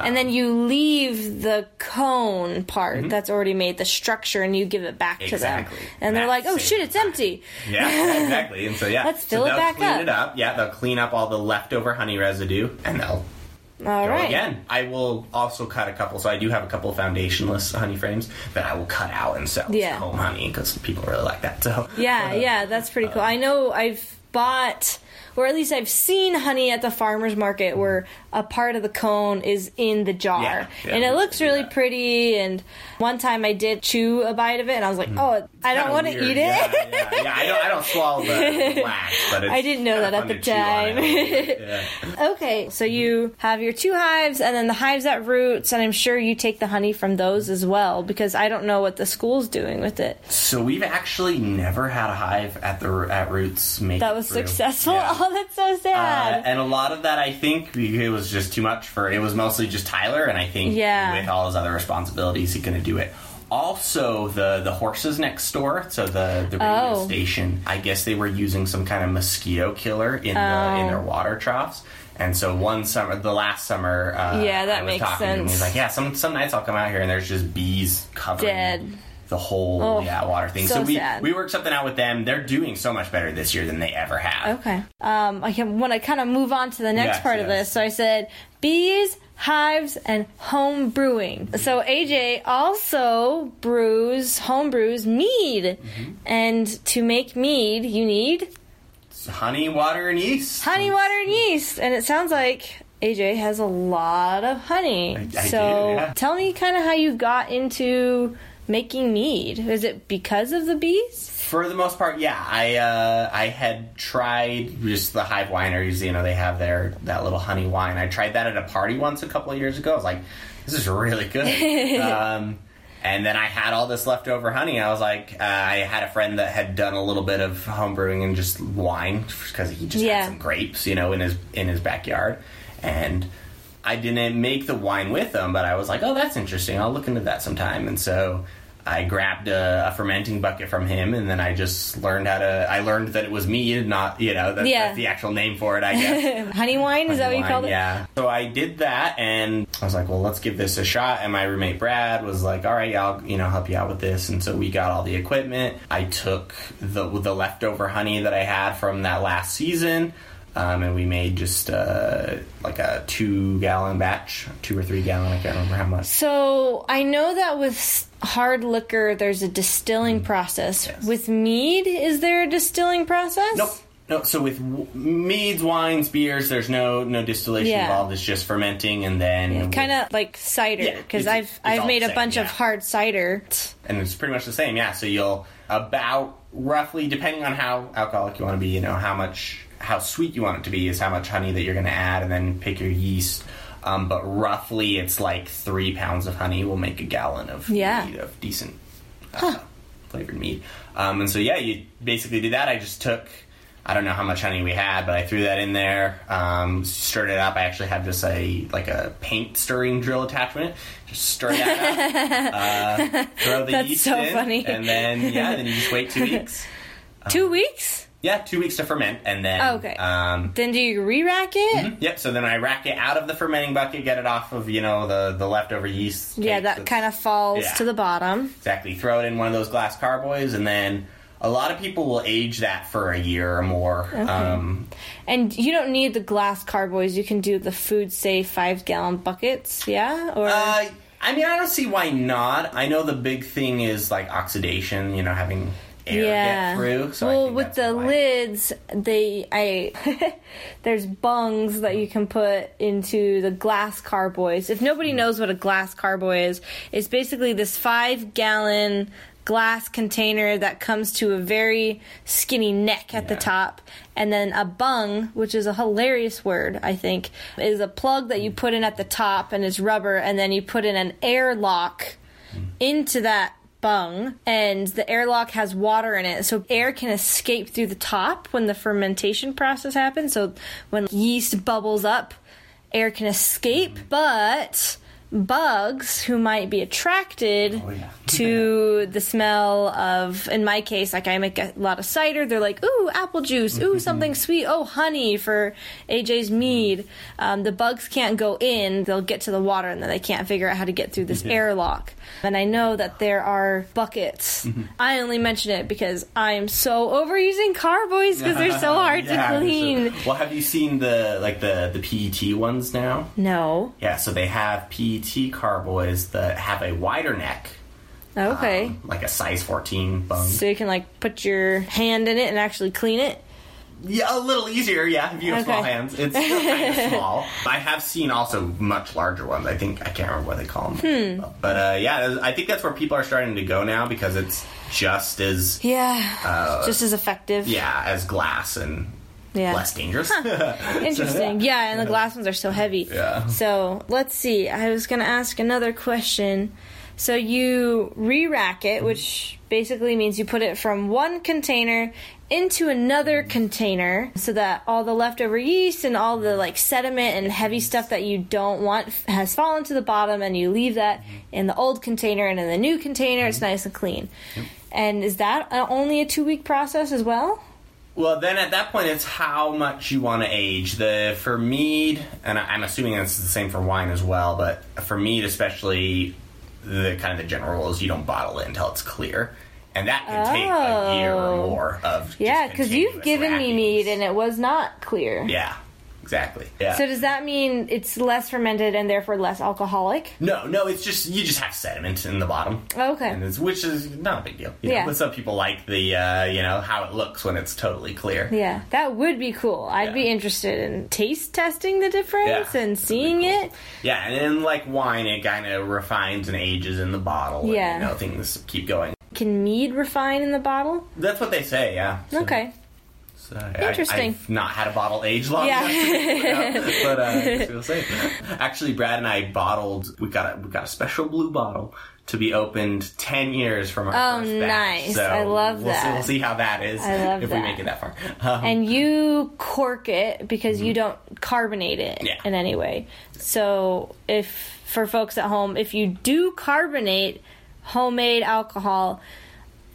And then you leave the cone part that's already made, the structure, and you give it back to Mm-hmm. Exactly. them. And they're like, oh shit, it's empty. Yeah, exactly. And so yeah, Let's so fill it they'll back clean up. it up. Yeah, they'll clean up all the leftover honey residue, and they'll All go right. again. I will also cut a couple. So I do have a couple foundationless honey frames that I will cut out and sell Yeah. as home honey because people really like that. So Yeah, yeah, that's pretty Uh, cool. I know I've bought, or at least I've seen honey at the farmer's market where a part of the cone is in the jar. Yeah, yeah, and it looks really that. pretty. And one time I did chew a bite of it and I was like, hmm. oh, I don't want to eat it. Yeah, yeah. I don't. I don't swallow the wax, but it's I didn't know that at the to chew on time. Yeah. Okay, so you have your two hives and then the hives at Roots, and I'm sure you take the honey from those as well because I don't know what the school's doing with it. So we've actually never had a hive at the at Roots make That was through. successful. Oh, that's so Uh, sad. and a lot of that, I think, it was just too much for. It was mostly just Tyler, and I think Yeah. with all his other responsibilities, he to do it. Also, the the horses next door, so the the radio Oh. station, I guess they were using some kind of mosquito killer in the in Oh. their water troughs. And so one summer, the last summer, uh, Yeah, that I was makes talking to him. sense. He's like, "Yeah, some some nights I'll come out here and there's just bees covering Dead. The whole Oh, yeah water thing." so So, we sad. we worked something out with them. They're doing so much better this year than they ever have. Okay. Um, I can want to kind of move on to the next Yes, part of this. So I said bees, hives, and home brewing. So AJ also brews home brews mead, Mm-hmm. and to make mead, you need honey, water, and yeast. honey, water, and yeast. And it sounds like AJ has a lot of honey. I- I so do, yeah. tell me kind of how you got into making mead. Is it because of the bees? For the most part, yeah. I uh, I had tried just the Hive wineries. You know, they have their that little honey wine. I tried that at a party once a couple of years ago. I was like, this is really good. um, and then I had all this leftover honey. I was like, uh, I had a friend that had done a little bit of home brewing and just wine because he just Yeah. had some grapes, you know, in his in his backyard, and. I didn't make the wine with them, but I was like, "Oh, that's interesting. I'll look into that sometime." And so I grabbed a, a fermenting bucket from him, and then I just learned how to. I learned that it was mead, not you know, that, Yeah. that's the actual name for it, I guess. honey wine? Is that what you called it? Yeah. So I did that, and I was like, "Well, let's give this a shot." And my roommate Brad was like, "All right, I'll you know help you out with this." And so we got all the equipment. I took the the leftover honey that I had from that last season. Um, and we made just uh, like a two gallon batch, two or three gallon. I can't remember how much. So I know that with hard liquor, there's a distilling process. Mm. Yes. With mead, is there a distilling process? Nope. No, so with w- meads, wines, beers, there's no no distillation Yeah. involved. It's just fermenting, and then Kind of like cider, because it's- I've it's I've made the a same, bunch of hard cider. and it's pretty much the same. Yeah. So you'll about roughly, depending on how alcoholic you want to be, you know how much how sweet you want it to be is how much honey that you're going to add, and then pick your yeast. Um, but roughly, it's like three pounds of honey will make a gallon of Yeah. mead of decent uh, flavored mead. Um, and so yeah, you basically did that. I just took. I don't know how much honey we had, but I threw that in there, um, stirred it up. I actually have just a like a paint stirring drill attachment. Just stir that up, uh, throw the That's yeast so in, funny. and then yeah, then you just wait two weeks. Two weeks? Yeah, two weeks to ferment, and then Oh, Okay. Um, Then do you re-rack it? yep. So then I rack it out of the fermenting bucket, get it off of you know the the leftover yeast. Yeah, that kind of falls Yeah. to the bottom. Exactly. Throw it in one of those glass carboys, and then a lot of people will age that for a year or more. Um, And you don't need the glass carboys. You can do the food safe five gallon buckets. Yeah, or uh, I mean, I don't see why not. I know the big thing is like oxidation. You know, having air yeah. get through. So well, with the why. lids, they I there's bungs that you can put into the glass carboys. If nobody hmm. knows what a glass carboy is, it's basically this five gallon glass container that comes to a very skinny neck at the top and then a bung which is a hilarious word i think is a plug that you hmm. put in at the top and it's rubber and then you put in an airlock hmm. into that bung and the airlock has water in it so air can escape through the top when the fermentation process happens. So when yeast bubbles up air can escape. But bugs who might be attracted Oh, yeah. to the smell of in my case like i make a lot of cider. They're like ooh apple juice. Ooh something sweet. Oh honey for aj's mead. Um, the bugs can't go in. They'll get to the water and then they can't figure out how to get through this airlock. And i know that there are buckets. I only mention it because i am so over using carboys because they're so hard Yeah, to clean. Well, have you seen the like the the PET ones now? no. Yeah, so they have PET carboys that have a wider neck, okay um, like a size 14 bung. so you can like put your hand in it and actually clean it Yeah, a little easier. Yeah, if you have small hands, it's still kind of small. I have seen also much larger ones. I think I can't remember what they call them. Hmm. But uh, yeah, I think that's where people are starting to go now because it's just as yeah just as effective yeah as glass and Yeah. less dangerous. Interesting. Yeah, and the glass ones are so heavy. Yeah. So let's see. I was going to ask another question. So you re rack it, which basically means you put it from one container into another container so that all the leftover yeast and all the like sediment and heavy stuff that you don't want f- has fallen to the bottom and you leave that in the old container and in the new container it's nice and clean. Yep. And is that only a 2 week process as well? Well, then at that point, it's how much you want to age. The for mead, and I'm assuming it's the same for wine as well. But for mead, especially, the kind of the general rule is you don't bottle it until it's clear, and that can take a year or Oh. more of. Yeah, because you've given me mead and it was not clear. Yeah, exactly. Yeah. So does that mean it's less fermented and therefore less alcoholic? no, no, it's just you just have sediment in the bottom. Okay. And it's, which is not a big deal. you know, Yeah. But some people like the uh, you know how it looks when it's totally clear. Yeah, that would be cool. I'd Yeah. be interested in taste testing the difference Yeah, and seeing cool. it. Yeah, and then like wine, it kind of refines and ages in the bottle. and, Yeah. you know things keep going. Can mead refine in the bottle? That's what they say. Yeah. So- Okay. So I- Interesting. I've not had a bottle age long Yeah. enough, to figure it out, but uh, I see. Actually, Brad and I bottled. We got a we got a special blue bottle to be opened ten years from our Oh, first batch. nice. So I love we'll See, that. we'll see how that is I love if that. we make it that far. Um, And you cork it because you don't carbonate it Mm-hmm. Yeah. in any way. So if for folks at home, if you do carbonate homemade alcohol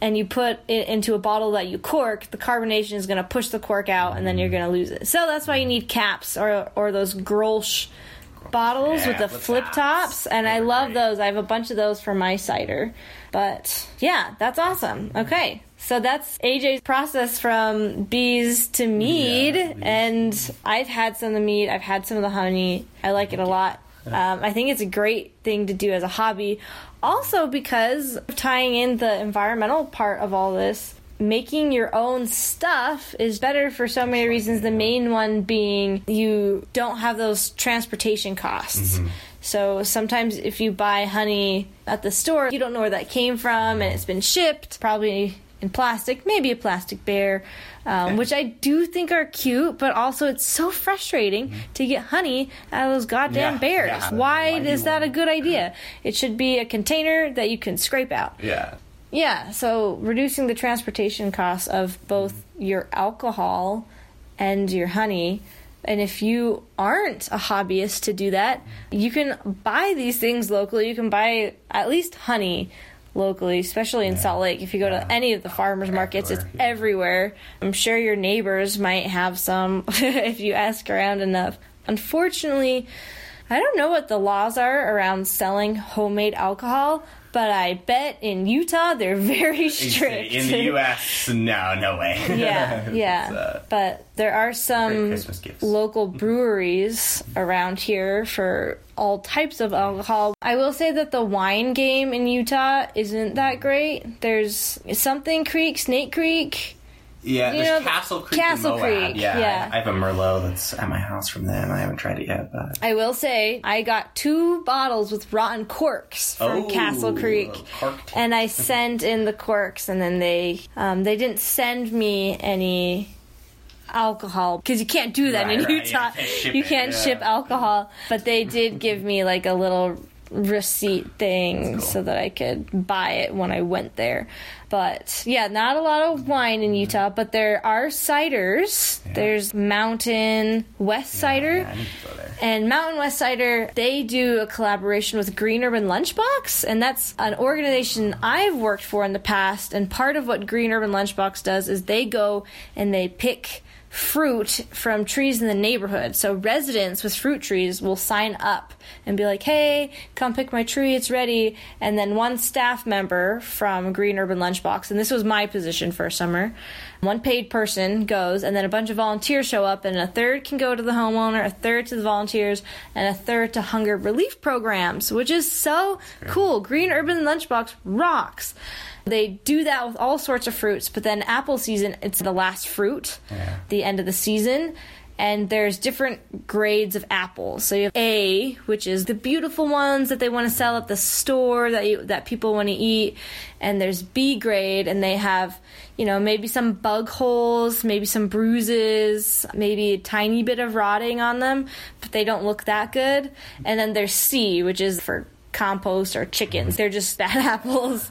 and you put it into a bottle that you cork, the carbonation is going to push the cork out and then you're going to lose it. So that's why you need caps or or those Grolsch bottles Yeah, with the flip tops. tops and I They're love great. those. I have a bunch of those for my cider. But yeah, that's awesome. Okay. So that's AJ's process from bees to mead Yeah, and I've had some of the mead, I've had some of the honey. I like it a lot. Um, I think it's a great thing to do as a hobby. Also, because tying in the environmental part of all this, making your own stuff is better for so many reasons. The main one being you don't have those transportation costs. Mm-hmm. So sometimes if you buy honey at the store, you don't know where that came from and it's been shipped, probably in plastic, maybe a plastic bear, um, which I do think are cute, but also it's so frustrating to get honey out of those goddamn Yeah, bears. yeah. Why Why is that a good idea? It should be a container that you can scrape out. yeah. Yeah, so reducing the transportation costs of both your alcohol and your honey. And if you aren't a hobbyist to do that, you can buy these things locally. You can buy at least honey locally, especially in Salt Lake. If you go to any of the farmers markets, it's everywhere, yeah. everywhere. I'm sure your neighbors might have some if you ask around enough. Unfortunately, I don't know what the laws are around selling homemade alcohol, but I bet in Utah they're very strict. In the U.S., no, no way. yeah, yeah. uh, but there are some local breweries around here for all types of alcohol. I will say that the wine game in Utah isn't that great. There's something Creek, Snake Creek. Yeah, You there's know, Castle Creek. Castle. Creek, Yeah, yeah. I, have a Merlot that's at my house from them. I haven't tried it yet, but I will say I got two bottles with rotten corks from Oh, Castle Creek, corked. and I sent in the corks, and then they um, they didn't send me any alcohol because you can't do that Right, in right, Utah. you can't ship you can't yeah. ship alcohol, but they did give me like a little receipt thing cool. so that I could buy it when I went there. But yeah, not a lot of wine in mm-hmm. Utah, but there are ciders. There's Mountain West Cider. Yeah, I need to go there. And Mountain West Cider, they do a collaboration with Green Urban Lunchbox, and that's an organization I've worked for in the past. And part of what Green Urban Lunchbox does is they go and they pick fruit from trees in the neighborhood. So residents with fruit trees will sign up and be like, "Hey, come pick my tree, it's ready." And then one staff member from Green Urban Lunchbox, and this was my position for a summer, one paid person goes, and then a bunch of volunteers show up, and a third can go to the homeowner, a third to the volunteers, and a third to hunger relief programs, which is so cool. Green Urban Lunchbox rocks. They do that with all sorts of fruits, but then apple season, it's the last fruit, Yeah. the end of the season. And there's different grades of apples. So you have A, which is the beautiful ones that they want to sell at the store that you, that people want to eat, and there's B grade, and they have, you know, maybe some bug holes, maybe some bruises, maybe a tiny bit of rotting on them, but they don't look that good. And then there's C, which is for compost or chickens. Mm-hmm. They're just bad apples.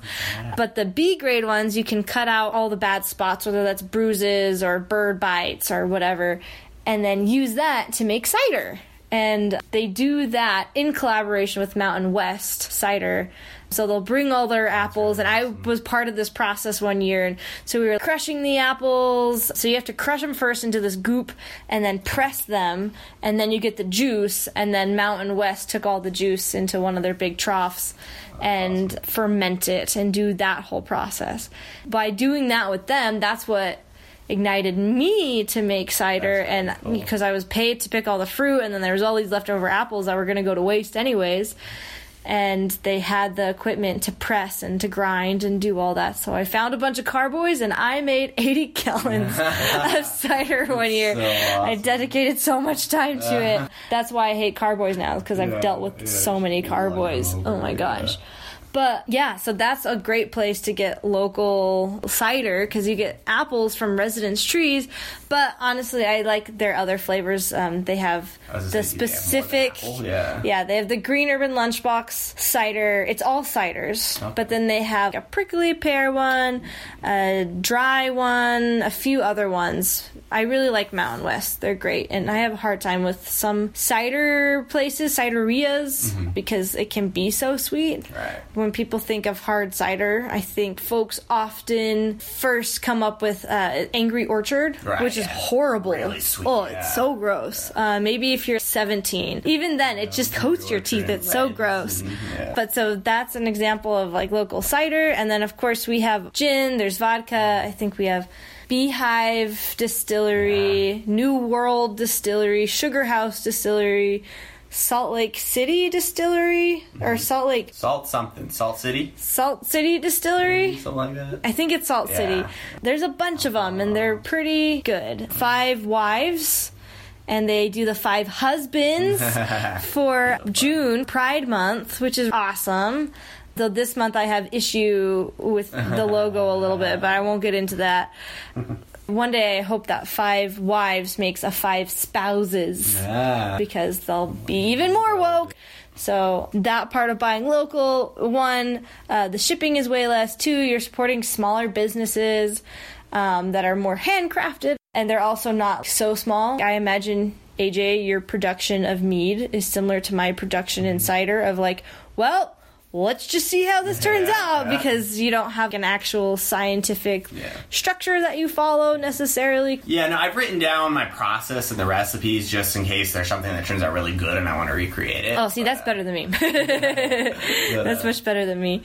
But the B grade ones, you can cut out all the bad spots, whether that's bruises or bird bites or whatever, and then use that to make cider. And they do that in collaboration with Mountain West Cider. So they'll bring all their apples, and I was part of this process one year. And so we were crushing the apples. So you have to crush them first into this goop, and then press them, and then you get the juice. And then Mountain West took all the juice into one of their big troughs and ferment it and do that whole process. By doing that with them, that's what ignited me to make cider and because I was paid to pick all the fruit and then there was all these leftover apples that were going to go to waste anyways. And they had the equipment to press and to grind and do all that. So I found a bunch of carboys and I made 80 gallons of cider one year. so I dedicated so much time to it. That's why I hate carboys now because I've Yeah, dealt with yeah, so many just like them carboys. oh my gosh. over. But yeah, so that's a great place to get local cider because you get apples from residents' trees. But honestly, I like their other flavors. Um, they have the say, do have specific. Yeah. yeah, they have the Green Urban Lunchbox cider. It's all ciders, Okay. but then they have a prickly pear one, a dry one, a few other ones. I really like Mountain West. They're great, and I have a hard time with some cider places, ciderias, because it can be so sweet Mm-hmm. Right. When people think of hard cider, I think folks often first come up with uh, Angry Orchard, Right, which is yeah. horrible. Really sweet, Oh, yeah. it's so gross. Uh, maybe if you're 17, even then, it just coats your teeth. It's so gross. Mhm, yeah. But so that's an example of like local cider, and then of course we have gin. There's vodka. I think we have. Beehive Distillery, New World Distillery, Sugar House Distillery, Salt Lake City Distillery, Mm-hmm. or Salt Lake Salt something. Salt City? Salt City Distillery. Something like that? I think it's Salt Yeah. City. There's a bunch of them, and they're pretty good. Five Wives, and they do the Five Husbands for June Pride Month, which is awesome. Though this month I have issue with the logo a little bit, but I won't get into that. One day I hope that Five Wives makes a Five Spouses Yeah. because they'll be even more woke. So that part of buying local, one, uh, the shipping is way less. Two, you're supporting smaller businesses um, that are more handcrafted, and they're also not so small. I imagine AJ, your production of mead is similar to my production in cider. Of like, well, let's just see how this turns out because you don't have an actual scientific Yeah. structure that you follow necessarily. Yeah, no, I've written down my process and the recipes just in case there's something that turns out really good and I want to recreate it. Oh, see, that's better than me. that's much better than me.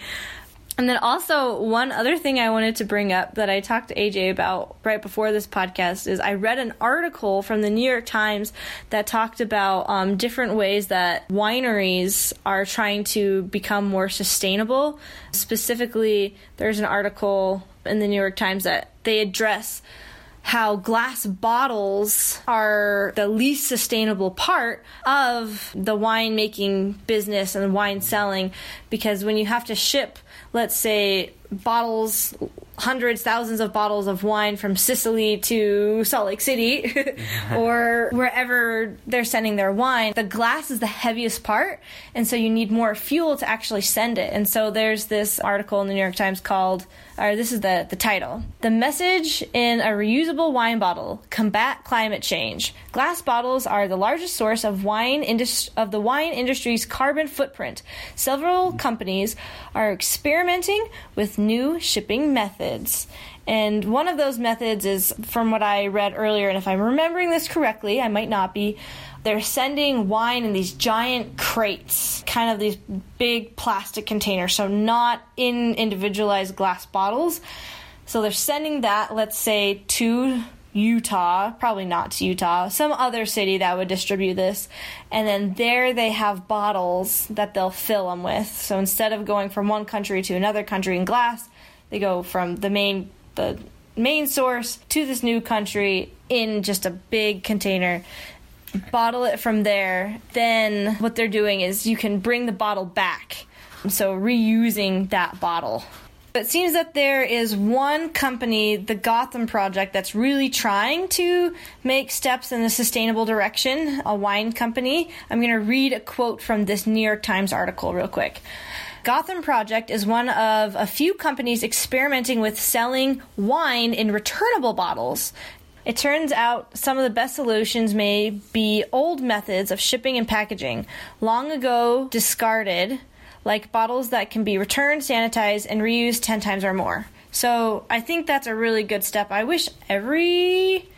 And then also one other thing I wanted to bring up that I talked to AJ about right before this podcast is I read an article from the New York Times that talked about um, different ways that wineries are trying to become more sustainable. Specifically, there's an article in the New York Times that they address how glass bottles are the least sustainable part of the wine making business and wine selling because when you have to ship let's say bottles hundreds thousands of bottles of wine from Sicily to Salt Lake City or wherever they're sending their wine. The glass is the heaviest part and so you need more fuel to actually send it. And so there's this article in the New York Times called or this is the, the title. The message in a reusable wine bottle: combat climate change. Glass bottles are the largest source of wine indus- of the wine industry's carbon footprint. Several companies are experimenting with new shipping methods. And one of those methods is from what I read earlier, and if I'm remembering this correctly, I might not be. They're sending wine in these giant crates, kind of these big plastic containers, so not in individualized glass bottles. So they're sending that, let's say, to Utah, probably not to Utah, some other city that would distribute this. And then there they have bottles that they'll fill them with. So instead of going from one country to another country in glass, they go from the main the main source to this new country in just a big container bottle it from there then what they're doing is you can bring the bottle back so reusing that bottle it seems that there is one company, the Gotham Project, that's really trying to make steps in a sustainable direction, a wine company. I'm going to read a quote from this New York Times article real quick. Gotham Project is one of a few companies experimenting with selling wine in returnable bottles. It turns out some of the best solutions may be old methods of shipping and packaging, long ago discarded, like bottles that can be returned, sanitized, and reused 10 times or more. So I think that's a really good step. I wish every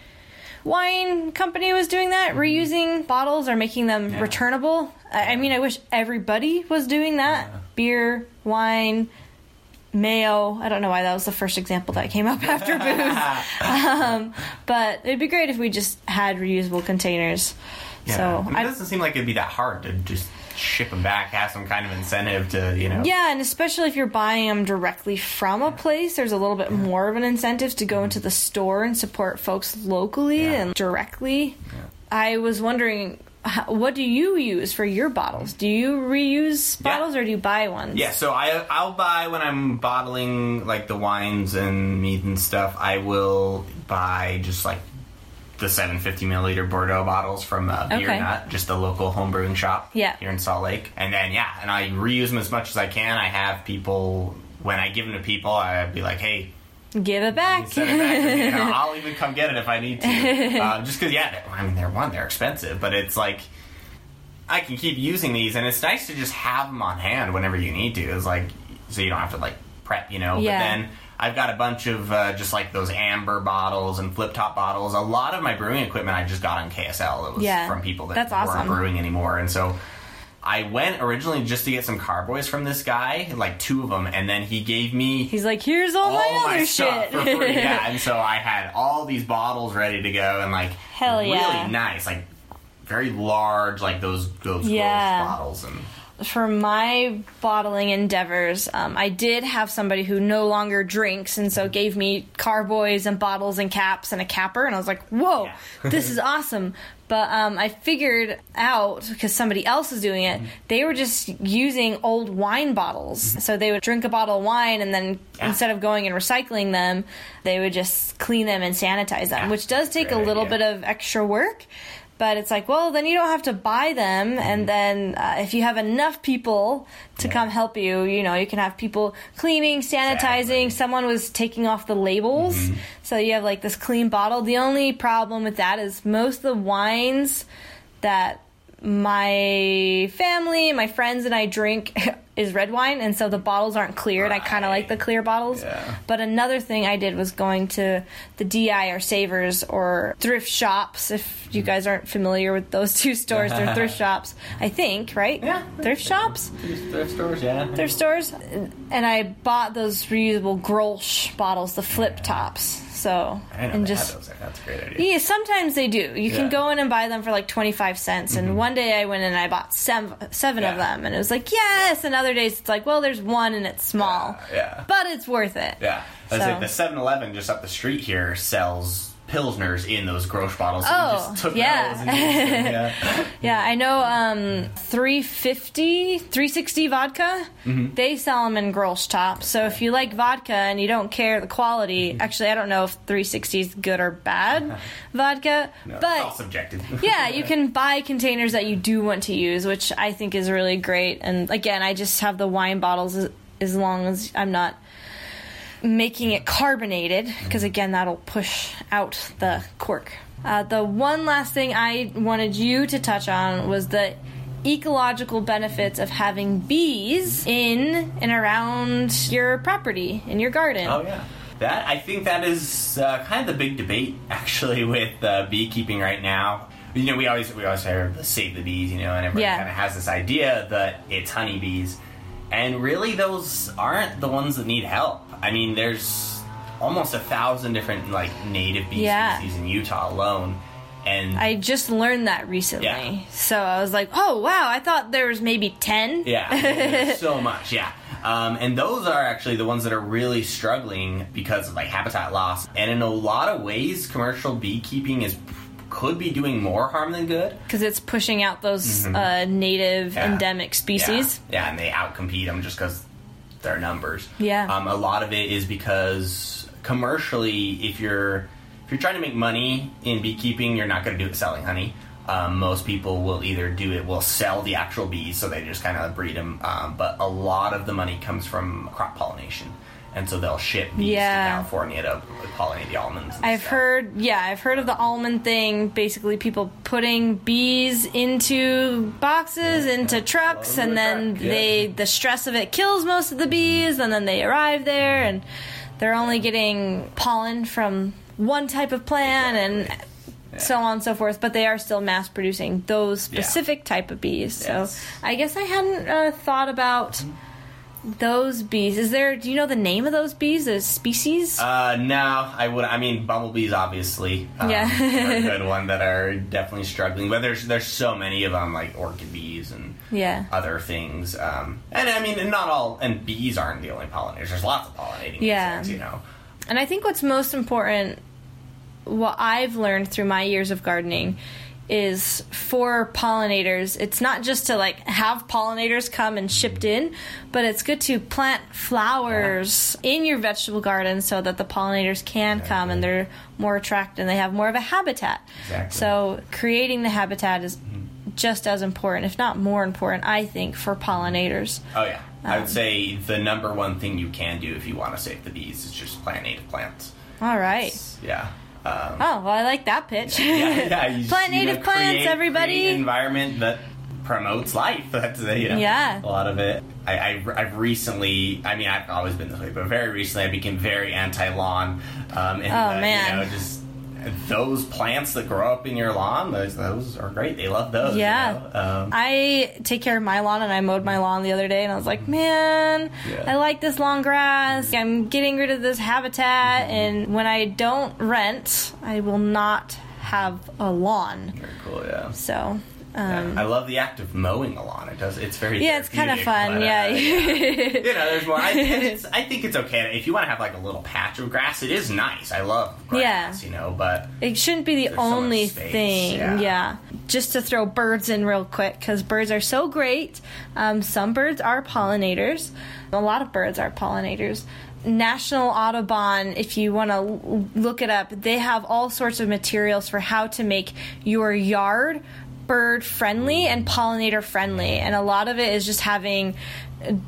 wine company was doing that, mm-hmm. reusing bottles or making them Yeah. returnable. I, I mean, I wish everybody was doing that. Beer, wine, mayo. I don't know why that was the first example that came up after booze. um, but it'd be great if we just had reusable containers. Yeah. So it doesn't seem like it'd be that hard to just ship them back, have some kind of incentive to, you know. yeah, and especially if you're buying them directly from a place, there's a little bit more of an incentive to go into the store and support folks locally Yeah. and directly. I was wondering, what do you use for your bottles? Do you reuse Yeah. bottles or do you buy ones? Yeah, so I I'll buy when I'm bottling like the wines and meat and stuff. I will buy just like the 750 milliliter Bordeaux bottles from uh, Beer Okay. Nut, just the local home brewing shop Yeah. here in Salt Lake. And then yeah, and I reuse them as much as I can. I have people when I give them to people, I'd be like, hey, Give it back. send it back. to me. I'll even come get it if I need to. Uh, just because, yeah, I mean, they're one, they're expensive, but it's like I can keep using these, and it's nice to just have them on hand whenever you need to. It's like so you don't have to like prep, you know. Yeah. But then I've got a bunch of uh, just like those amber bottles and flip top bottles. A lot of my brewing equipment I just got on KSL. It was Yeah. from people that That's weren't brewing anymore, and so. I went originally just to get some carboys from this guy, like two of them, and then he gave me He's like, here's all, my other my shit. for free. Yeah, and so I had all these bottles ready to go, and like Hell yeah. really nice, like very large, like those those Yeah. bottles, and for my bottling endeavors, um, I did have somebody who no longer drinks, and so gave me carboys and bottles and caps and a capper, and I was like, "Whoa, Yeah. this is awesome!" But um, I figured out because somebody else was doing it, they were just using old wine bottles. So they would drink a bottle of wine, and then Yeah. instead of going and recycling them, they would just clean them and sanitize them, Yeah. which does take a little idea. bit of extra work. But it's like, well, then you don't have to buy them, and then uh, if you have enough people to Yeah. come help you, you know, you can have people cleaning, sanitizing. Exactly. Someone was taking off the labels, so you have like this clean bottle. The only problem with that is most of the wines that my family, my friends, and I drink is red wine, and so the bottles aren't clear, and I kind of like the clear bottles. Yeah. But another thing I did was going to the DI or Savers or thrift shops. If you guys aren't familiar with those two stores, they're thrift shops, I think, right? Yeah. Thrift shops? Thrift stores, yeah. Thrift stores. And I bought those reusable Grolsch bottles, the flip tops. So, I know and just. those. That's a great idea. Yeah, sometimes they do. You Yeah. Mm-hmm. can go in and buy them for like 25 cents. And one day I went in and I bought seven, seven of them. And it was like, yes. And other days it's like, well, there's one and it's small. Yeah. But it's worth it. Yeah. I was So- like, the 7 Eleven just up the street here sells Pilsners in those Grolsch bottles. so Oh, just took yeah. yeah. Yeah, I know um, 350, 360 vodka, Mm-hmm. they sell them in Grolsch tops. So if you like vodka and you don't care the quality, Mm-hmm. actually, I don't know if 360 is good or bad vodka, No, but subjective. yeah, you can buy containers that you do want to use, which I think is really great. And again, I just have the wine bottles as, as long as I'm not making it carbonated, because again, that'll push out the cork. Uh, the one last thing I wanted you to touch on was the ecological benefits of having bees in and around your property, in your garden. Oh yeah, that I think that is uh, kind of the big debate actually with uh, beekeeping right now. You know, we always we always hear save the bees, you know, and everybody Yeah. kind of has this idea that it's honeybees, and really those aren't the ones that need help. I mean, there's almost a thousand different like native bee Yeah. species in Utah alone, and I just learned that recently. Yeah. So I was like, oh, wow, I thought there was maybe 10. Yeah, so much. Yeah, um, and those are actually the ones that are really struggling because of like habitat loss. And in a lot of ways, commercial beekeeping is could be doing more harm than good. Because it's pushing out those uh, native Mm-hmm. Yeah. endemic species. Yeah, yeah and they outcompete them just because their numbers. Yeah. Um, a lot of it is because commercially, if you're if you're trying to make money in beekeeping, you're not going to do it selling honey. Um, most people will either do it, will sell the actual bees, so they just kind of breed them. Um, but a lot of the money comes from crop pollination, and so they'll ship bees Yeah. to California to pollinate the almonds. and I've stuff. heard, yeah, I've heard of the almond thing. Basically, people putting bees into boxes, Yeah, into yeah. trucks, and then truck, they the stress of it kills most of the bees, and then they arrive there, and they're only getting pollen from one type of plant, and so on and so forth. But they are still mass producing those specific type of bees. So I guess I hadn't uh, thought about. Those bees. Is there? Do you know the name of those bees? The species? Uh, no, I would. I mean, bumblebees, obviously. Um, Yeah. are a good one that are definitely struggling. But there's there's so many of them, like orchid bees and yeah. other things. Um, and I mean, and not all. And bees aren't the only pollinators. There's lots of pollinating Yeah. insects. You know. And I think what's most important, what I've learned through my years of gardening, is for pollinators, it's not just to like have pollinators come and shipped in, but it's good to plant flowers in your vegetable garden so that the pollinators can come and they're more attracted and they have more of a habitat. Exactly. So creating the habitat is just as important, if not more important, I think, for pollinators. Oh yeah. I Um, would say the number one thing you can do if you want to save the bees is just plant native plants. All right. Yeah. Um, Oh, well, I like that pitch. yeah, yeah. Plant you know, native plants, create- everybody. create an environment that promotes life. That's you know, Yeah. a lot of it. I, I, I've recently, I mean, I've always been this way, but very recently, I became very anti lawn. Um, and, Oh, uh, man. you know, just those plants that grow up in your lawn, those those are great. They love those. you Yeah. know? Um, I take care of my lawn and I mowed my lawn the other day and I was like, man, Yeah. I like this long grass. I'm getting rid of this habitat. Mm-hmm. And when I don't rent, I will not have a lawn. very cool. Yeah. So, Yeah. um, I love the act of mowing a lawn. It does. It's very yeah, it's kind of fun. but, uh, yeah. you know, there's more. I, it's, I think it's okay if you want to have like a little patch of grass. It is nice. I love grass. Yeah. You know, but It shouldn't be the There's so only thing. yeah. Yeah. Just to throw birds in real quick, because birds are so great. Um, some birds are pollinators. A lot of birds are pollinators. National Audubon, if you want to look it up, they have all sorts of materials for how to make your yard bird friendly and pollinator friendly. And a lot of it is just having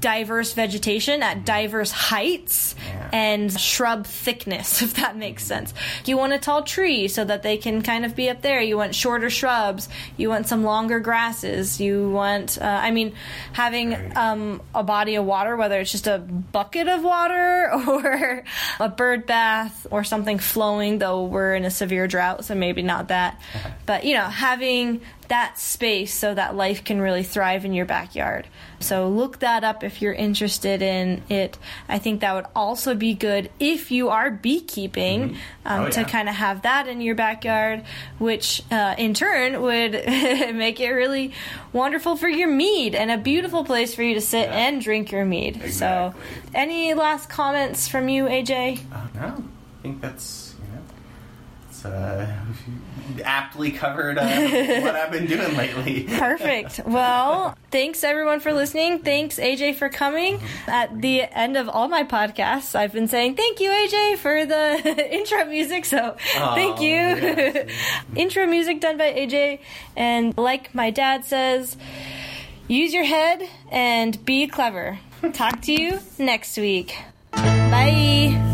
diverse vegetation at diverse heights Yeah. and shrub thickness, if that makes sense. You want a tall tree so that they can kind of be up there. You want shorter shrubs. You want some longer grasses. You want, uh, I mean, having um, a body of water, whether it's just a bucket of water or a bird bath or something flowing, though we're in a severe drought, so maybe not that. But, you know, having that space so that life can really thrive in your backyard. So look that up if you're interested in it. I think that would also be good if you are beekeeping um, Oh, to yeah. kind of have that in your backyard, which uh, in turn would make it really wonderful for your mead and a beautiful place for you to sit Yeah. and drink your mead. Exactly. So, any last comments from you, AJ? Oh, no, I think that's you know, it's uh, aptly covered uh, what I've been doing lately. Perfect. Well, thanks everyone for listening. Thanks AJ for coming. At the end of all my podcasts, I've been saying thank you AJ for the intro music. So thank you. yes. intro music done by AJ. And like my dad says, use your head and be clever. Talk to you next week. Bye.